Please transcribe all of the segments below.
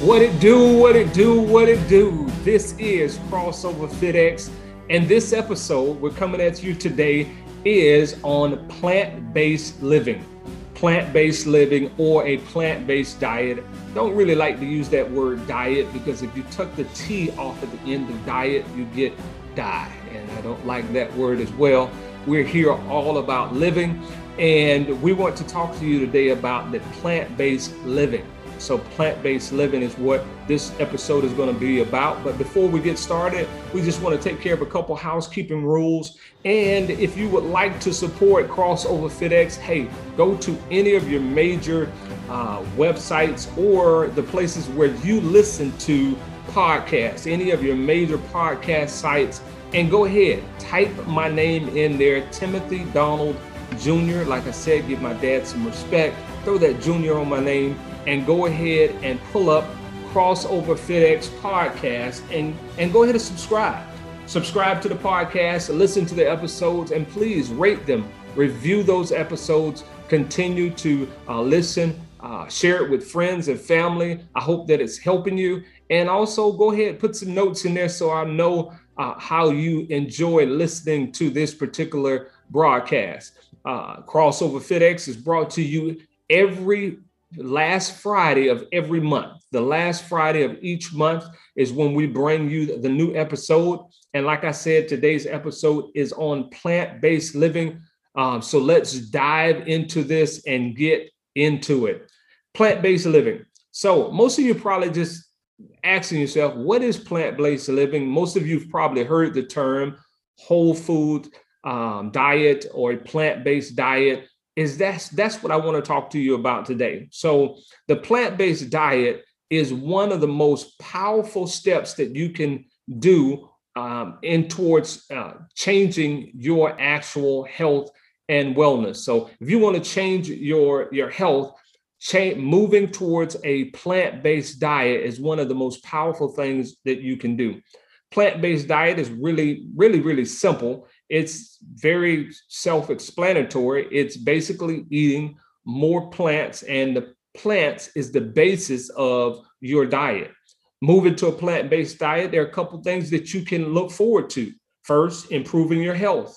What it do, what it do, what it do. This is Crossover FitX, and this episode we're coming at you today is on plant based living. Plant based living or a plant based diet. Don't really like to use that word diet because if you took the T off at the end of diet, you get die. And I don't like that word as well. We're here all about living, and we want to talk to you today about the plant based living. So, plant based living is what this episode is going to be about. But before we get started, we just want to take care of a couple housekeeping rules. And if you would like to support Crossover FitX, hey, go to any of your major uh, websites or the places where you listen to podcasts, any of your major podcast sites, and go ahead, type my name in there, Timothy Donald Jr. Like I said, give my dad some respect. Throw that junior on my name and go ahead and pull up Crossover FitX podcast and, and go ahead and subscribe. Subscribe to the podcast, listen to the episodes, and please rate them, review those episodes, continue to uh, listen, uh, share it with friends and family. I hope that it's helping you. And also go ahead, put some notes in there so I know uh, how you enjoy listening to this particular broadcast. Uh, Crossover FitX is brought to you every last Friday of every month. The last Friday of each month is when we bring you the new episode. And like I said, today's episode is on plant based living. Um, so let's dive into this and get into it. Plant based living. So most of you probably just asking yourself, what is plant based living? Most of you've probably heard the term whole food um, diet or a plant based diet is that's that's what I want to talk to you about today. So the plant-based diet is one of the most powerful steps that you can do um, in towards uh, changing your actual health and wellness. So if you want to change your your health, change, moving towards a plant-based diet is one of the most powerful things that you can do. Plant-based diet is really, really, really simple it's very self-explanatory. It's basically eating more plants, and the plants is the basis of your diet. Moving to a plant-based diet, there are a couple things that you can look forward to. First, improving your health.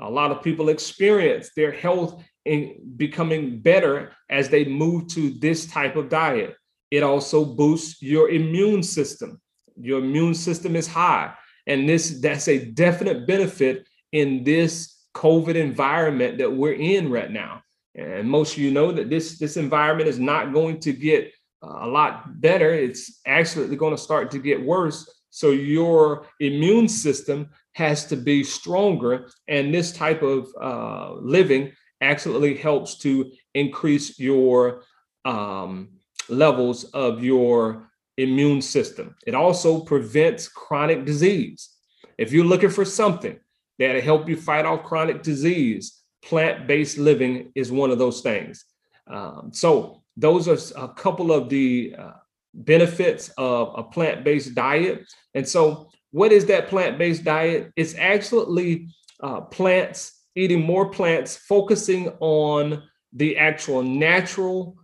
A lot of people experience their health in becoming better as they move to this type of diet. It also boosts your immune system. Your immune system is high, and this that's a definite benefit in this COVID environment that we're in right now. And most of you know that this, this environment is not going to get a lot better. It's actually going to start to get worse. So your immune system has to be stronger. And this type of uh, living actually helps to increase your um, levels of your immune system. It also prevents chronic disease. If you're looking for something that'll help you fight off chronic disease. Plant based living is one of those things. Um, so, those are a couple of the uh, benefits of a plant based diet. And so, what is that plant based diet? It's actually uh, plants, eating more plants, focusing on the actual natural,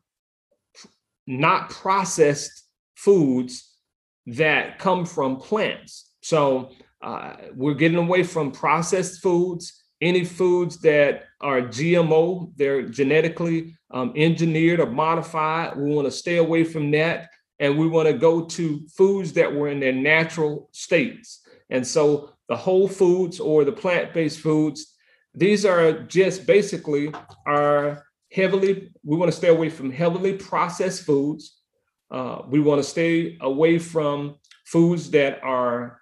not processed foods that come from plants. So, uh, we're getting away from processed foods, any foods that are GMO, they're genetically um, engineered or modified. We want to stay away from that. And we want to go to foods that were in their natural states. And so the whole foods or the plant based foods, these are just basically are heavily, we want to stay away from heavily processed foods. Uh, we want to stay away from foods that are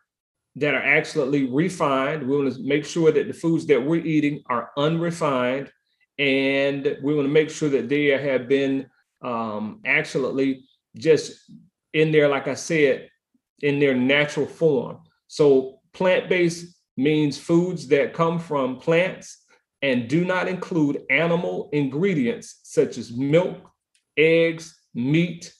that are actually refined. We want to make sure that the foods that we're eating are unrefined, and we want to make sure that they have been um, actually just in there, like I said, in their natural form. So plant-based means foods that come from plants and do not include animal ingredients such as milk, eggs, meat.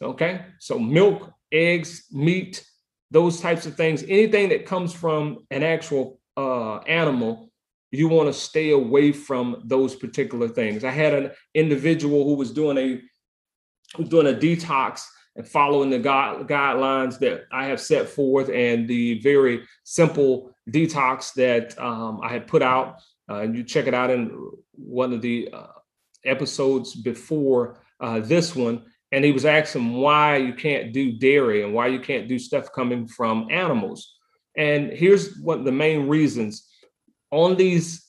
Okay, so milk, eggs, meat, those types of things, anything that comes from an actual uh, animal, you want to stay away from those particular things. I had an individual who was doing a was doing a detox, and following the guidelines that I have set forth and the very simple detox that um, I had put out. Uh, you check it out in one of the uh, episodes before uh, this one. And he was asking why you can't do dairy and why you can't do stuff coming from animals. And here's one of the main reasons on these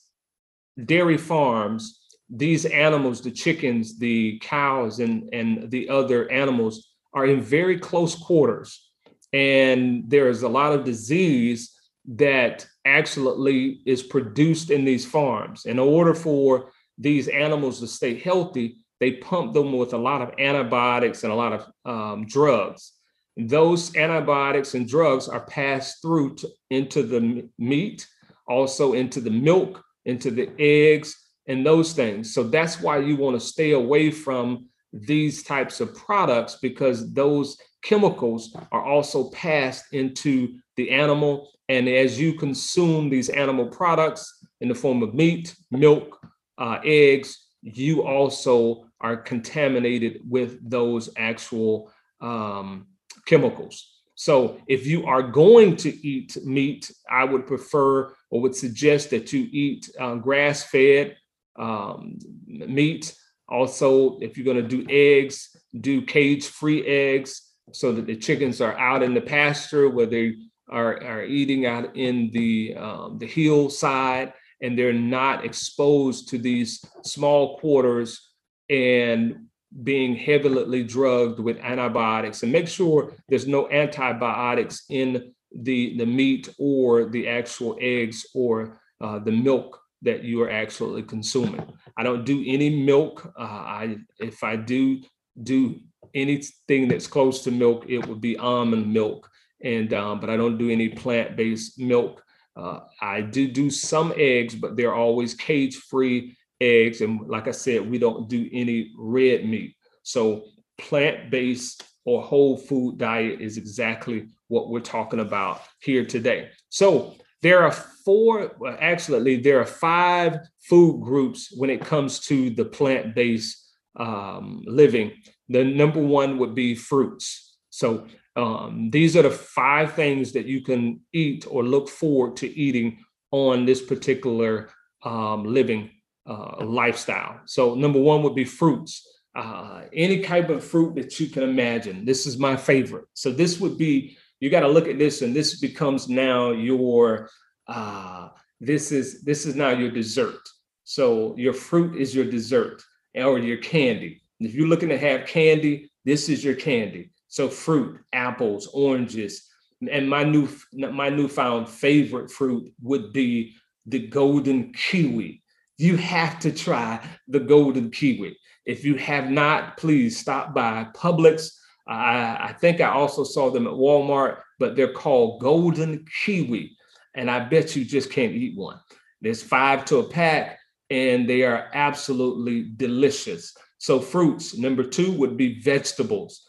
dairy farms, these animals, the chickens, the cows, and, and the other animals are in very close quarters. And there's a lot of disease that actually is produced in these farms. In order for these animals to stay healthy, they pump them with a lot of antibiotics and a lot of um, drugs. Those antibiotics and drugs are passed through to, into the meat, also into the milk, into the eggs, and those things. So that's why you want to stay away from these types of products because those chemicals are also passed into the animal. And as you consume these animal products in the form of meat, milk, uh, eggs, you also are contaminated with those actual um, chemicals. So if you are going to eat meat, I would prefer or would suggest that you eat uh, grass fed um, meat also, if you're going to do eggs, do cage free eggs so that the chickens are out in the pasture where they are, are eating out in the, um, the hillside and they're not exposed to these small quarters and being heavily drugged with antibiotics and make sure there's no antibiotics in the, the meat or the actual eggs or uh, the milk that you are actually consuming. I don't do any milk. Uh, I if I do do anything that's close to milk, it would be almond milk, and um, but I don't do any plant-based milk. Uh, I do do some eggs, but they're always cage-free eggs, and like I said, we don't do any red meat. So plant-based or whole food diet is exactly what we're talking about here today. So there are four, actually, there are five food groups when it comes to the plant based um, living. The number one would be fruits. So um, these are the five things that you can eat or look forward to eating on this particular um, living uh, lifestyle. So number one would be fruits. Uh, any type of fruit that you can imagine. This is my favorite. So this would be you got to look at this and this becomes now your uh this is this is now your dessert so your fruit is your dessert or your candy if you're looking to have candy this is your candy so fruit apples oranges and my new my newfound favorite fruit would be the golden kiwi you have to try the golden kiwi if you have not please stop by publix I, I think I also saw them at Walmart, but they're called Golden Kiwi. And I bet you just can't eat one. There's five to a pack, and they are absolutely delicious. So, fruits. Number two would be vegetables.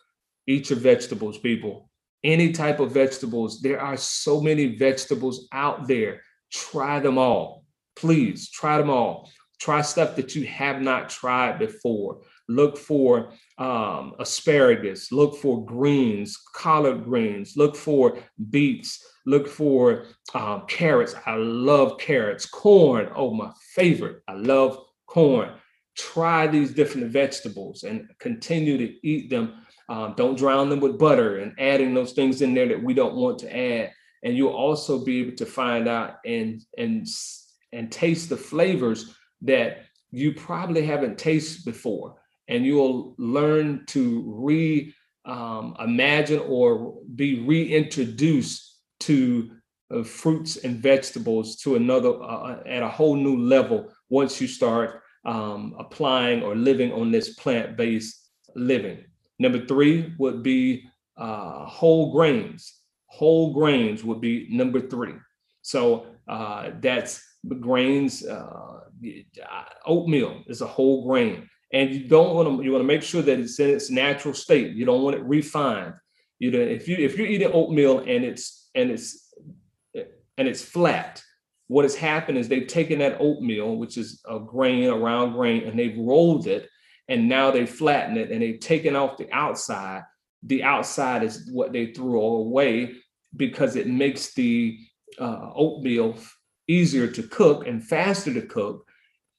Eat your vegetables, people. Any type of vegetables. There are so many vegetables out there. Try them all. Please try them all. Try stuff that you have not tried before look for um, asparagus, look for greens, collard greens, look for beets, look for um, carrots. I love carrots, corn. Oh, my favorite. I love corn. Try these different vegetables and continue to eat them. Um, don't drown them with butter and adding those things in there that we don't want to add. And you'll also be able to find out and and and taste the flavors that you probably haven't tasted before and you'll learn to re um, imagine or be reintroduced to uh, fruits and vegetables to another uh, uh, at a whole new level once you start um, applying or living on this plant-based living. Number three would be uh, whole grains. Whole grains would be number three. So uh, that's grains. Uh, oatmeal is a whole grain. And you don't want to you want to make sure that it's in its natural state. You don't want it refined. You know if you if you're eating oatmeal and it's and it's and it's flat what has happened is they've taken that oatmeal which is a grain a round grain and they've rolled it and now they flatten it and they've taken off the outside. The outside is what they threw away because it makes the uh, oatmeal easier to cook and faster to cook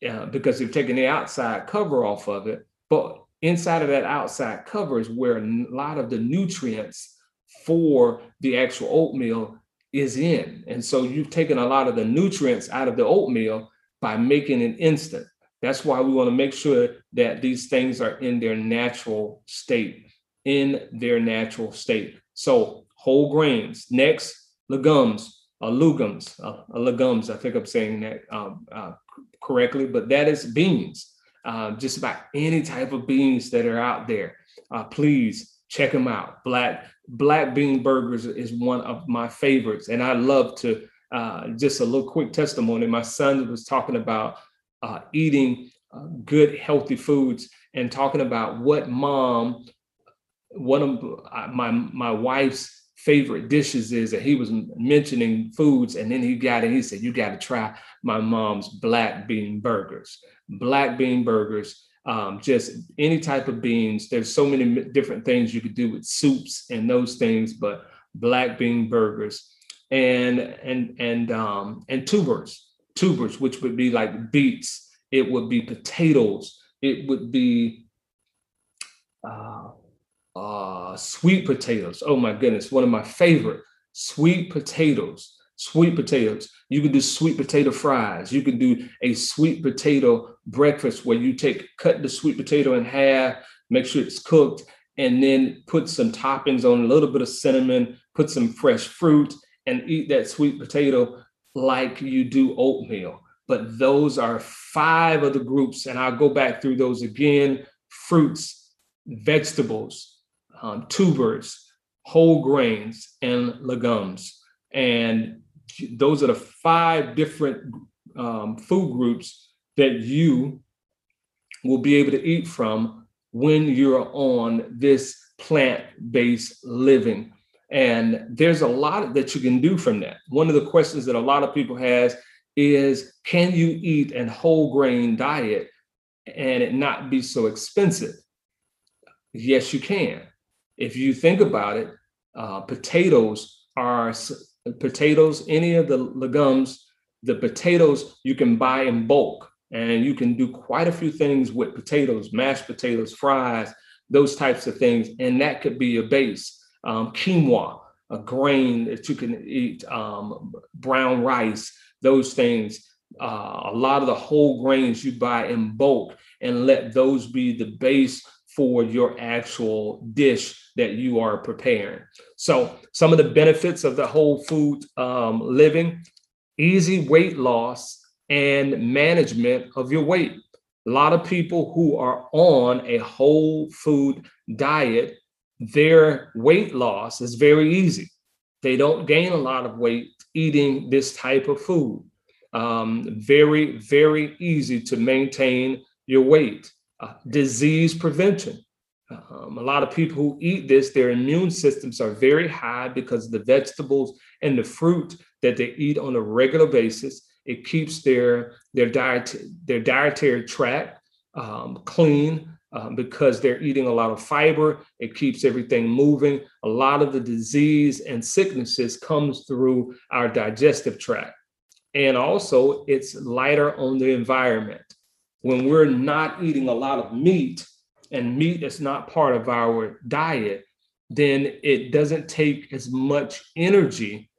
uh, because you've taken the outside cover off of it. But inside of that outside cover is where a lot of the nutrients for the actual oatmeal is in. And so you've taken a lot of the nutrients out of the oatmeal by making it instant. That's why we want to make sure that these things are in their natural state, in their natural state. So whole grains, next, legumes, uh, legumes, uh, legumes. I think I'm saying that um, uh, correctly, but that is beans. Uh, just about any type of beans that are out there. Uh, please check them out. Black black bean burgers is one of my favorites, and I love to. Uh, just a little quick testimony. My son was talking about eating good, healthy foods and talking about what mom, one of my my wife's favorite dishes is that he was mentioning foods and then he got it he said you got to try my mom's black bean burgers. Black bean burgers um, just any type of beans there's so many different things you could do with soups and those things but black bean burgers and and and um, and tubers tubers which would be like beets it would be potatoes it would be uh, uh, sweet potatoes. Oh my goodness, one of my favorite sweet potatoes. Sweet potatoes. You can do sweet potato fries. You can do a sweet potato breakfast where you take cut the sweet potato in half, make sure it's cooked, and then put some toppings on a little bit of cinnamon, put some fresh fruit, and eat that sweet potato like you do oatmeal. But those are five of the groups, and I'll go back through those again fruits, vegetables, um, tubers, whole grains, and legumes. And those are the five different um, food groups that you will be able to eat from when you're on this plant based living. And there's a lot that you can do from that. One of the questions that a lot of people has is can you eat an whole grain diet and it not be so expensive? Yes, you can if you think about it, uh, potatoes are potatoes, any of the legumes, the potatoes you can buy in bulk and you can do quite a few things with potatoes, mashed potatoes, fries, those types of things. And that could be a base. Um, quinoa, a grain that you can eat, um, brown rice, those things. Uh, a lot of the whole grains you buy in bulk and let those be the base for your actual dish that you are preparing. So, some of the benefits of the whole food um, living easy weight loss and management of your weight. A lot of people who are on a whole food diet, their weight loss is very easy. They don't gain a lot of weight eating this type of food. Um, very, very easy to maintain your weight. Uh, disease prevention. Um, a lot of people who eat this, their immune systems are very high because of the vegetables and the fruit that they eat on a regular basis. It keeps their their diet their dietary tract um, clean um, because they're eating a lot of fiber. It keeps everything moving. A lot of the disease and sicknesses comes through our digestive tract, and also it's lighter on the environment when we're not eating a lot of meat and meat is not part of our diet, then it doesn't take as much energy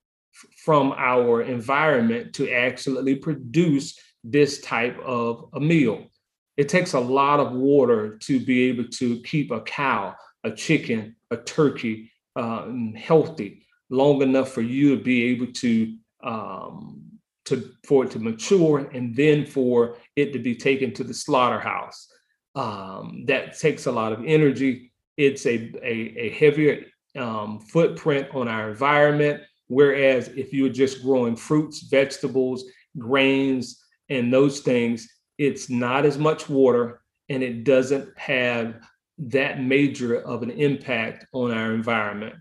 from our environment to actually produce this type of a meal. It takes a lot of water to be able to keep a cow, a chicken, a turkey um, healthy long enough for you to be able to um, to for it to mature and then for it to be taken to the slaughterhouse. Um, that takes a lot of energy. It's a, a, a heavier um, footprint on our environment. Whereas if you're just growing fruits, vegetables, grains, and those things, it's not as much water and it doesn't have that major of an impact on our environment.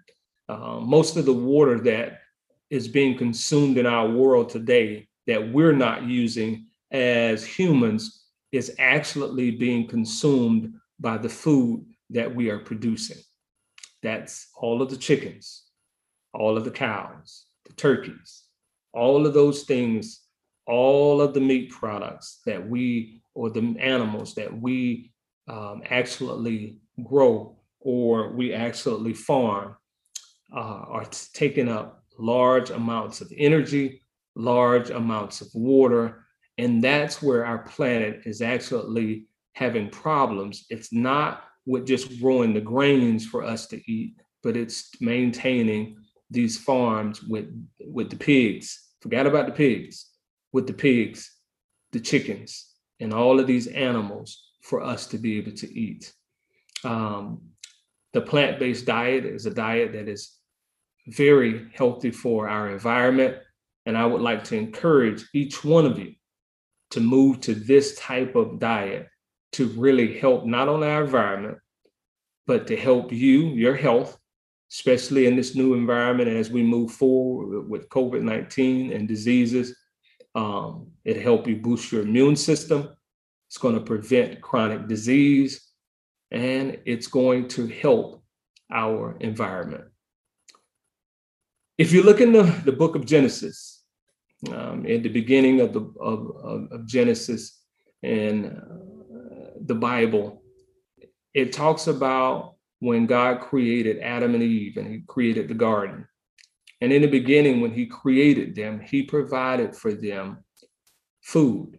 Uh, most of the water that is being consumed in our world today that we're not using as humans is actually being consumed by the food that we are producing. That's all of the chickens, all of the cows, the turkeys, all of those things, all of the meat products that we or the animals that we um, actually grow or we actually farm uh, are taking up large amounts of energy, large amounts of water, and that's where our planet is actually having problems. It's not with just growing the grains for us to eat, but it's maintaining these farms with with the pigs. Forget about the pigs, with the pigs, the chickens, and all of these animals for us to be able to eat. Um, the plant-based diet is a diet that is very healthy for our environment, and I would like to encourage each one of you to move to this type of diet to really help not only our environment, but to help you, your health, especially in this new environment as we move forward with COVID 19 and diseases. Um, it help you boost your immune system. It's going to prevent chronic disease and it's going to help our environment. If you look in the, the book of Genesis, um, in the beginning of the of, of, of Genesis and uh, the Bible, it talks about when God created Adam and Eve and he created the garden. And in the beginning, when he created them, he provided for them food.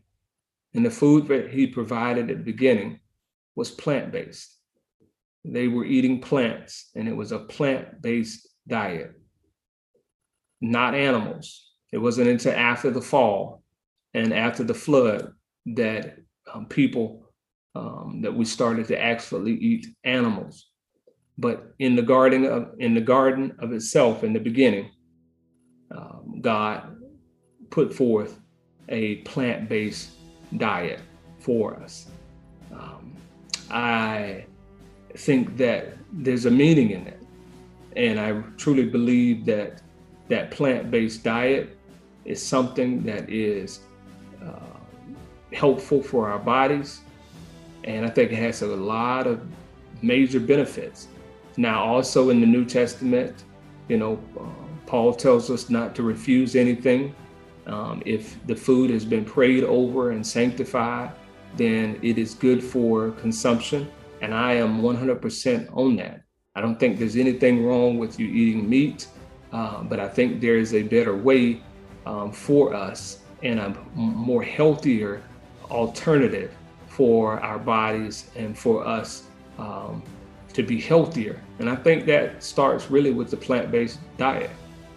And the food that he provided at the beginning was plant based. They were eating plants, and it was a plant based diet, not animals. It wasn't until after the fall and after the flood that um, people um, that we started to actually eat animals. But in the garden of in the garden of itself, in the beginning, um, God put forth a plant-based diet for us. Um, I think that there's a meaning in it, and I truly believe that that plant-based diet is something that is uh, helpful for our bodies and I think it has a lot of major benefits. Now, also in the New Testament, you know, uh, Paul tells us not to refuse anything. Um, if the food has been prayed over and sanctified, then it is good for consumption. And I am 100% on that. I don't think there's anything wrong with you eating meat, uh, but I think there is a better way um, for us and a more healthier alternative for our bodies and for us um, to be healthier. And I think that starts really with the plant based diet.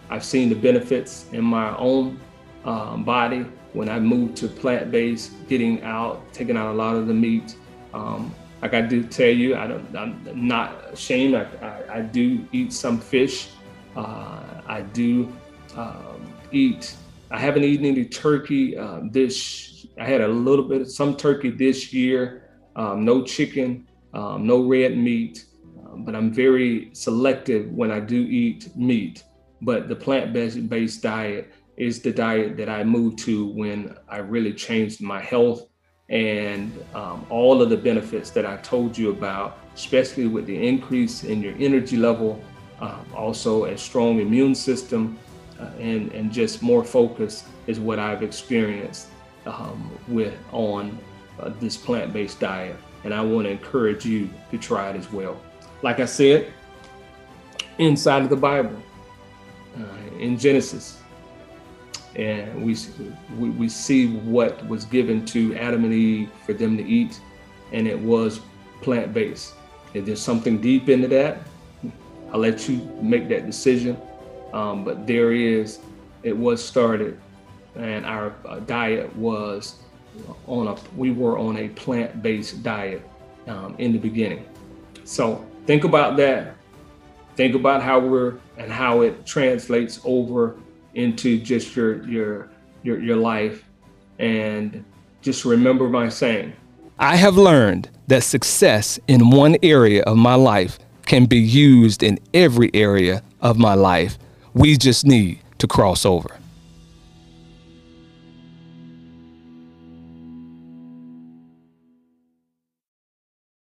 I've seen the benefits in my own um, body when I moved to plant based, getting out, taking out a lot of the meat. Um, like I do tell you, I am not ashamed. I, I, I, do eat some fish. Uh, I do um, eat. I haven't eaten any turkey uh, this I had a little bit of some turkey this year, um, no chicken, um, no red meat, um, but I'm very selective when I do eat meat. But the plant based diet is the diet that I moved to when I really changed my health and um, all of the benefits that I told you about, especially with the increase in your energy level, uh, also a strong immune system, uh, and, and just more focus is what I've experienced um, with on uh, this plant-based diet, and I want to encourage you to try it as well. Like I said, inside of the Bible, uh, in Genesis, and we, we we see what was given to Adam and Eve for them to eat, and it was plant-based. If there's something deep into that, I'll let you make that decision. Um, but there is, it was started and our uh, diet was on a we were on a plant-based diet um, in the beginning. So think about that. Think about how we're and how it translates over into just your your your, your life. And just remember my saying. I have learned that success in one area of my life can be used in every area of my life. We just need to cross over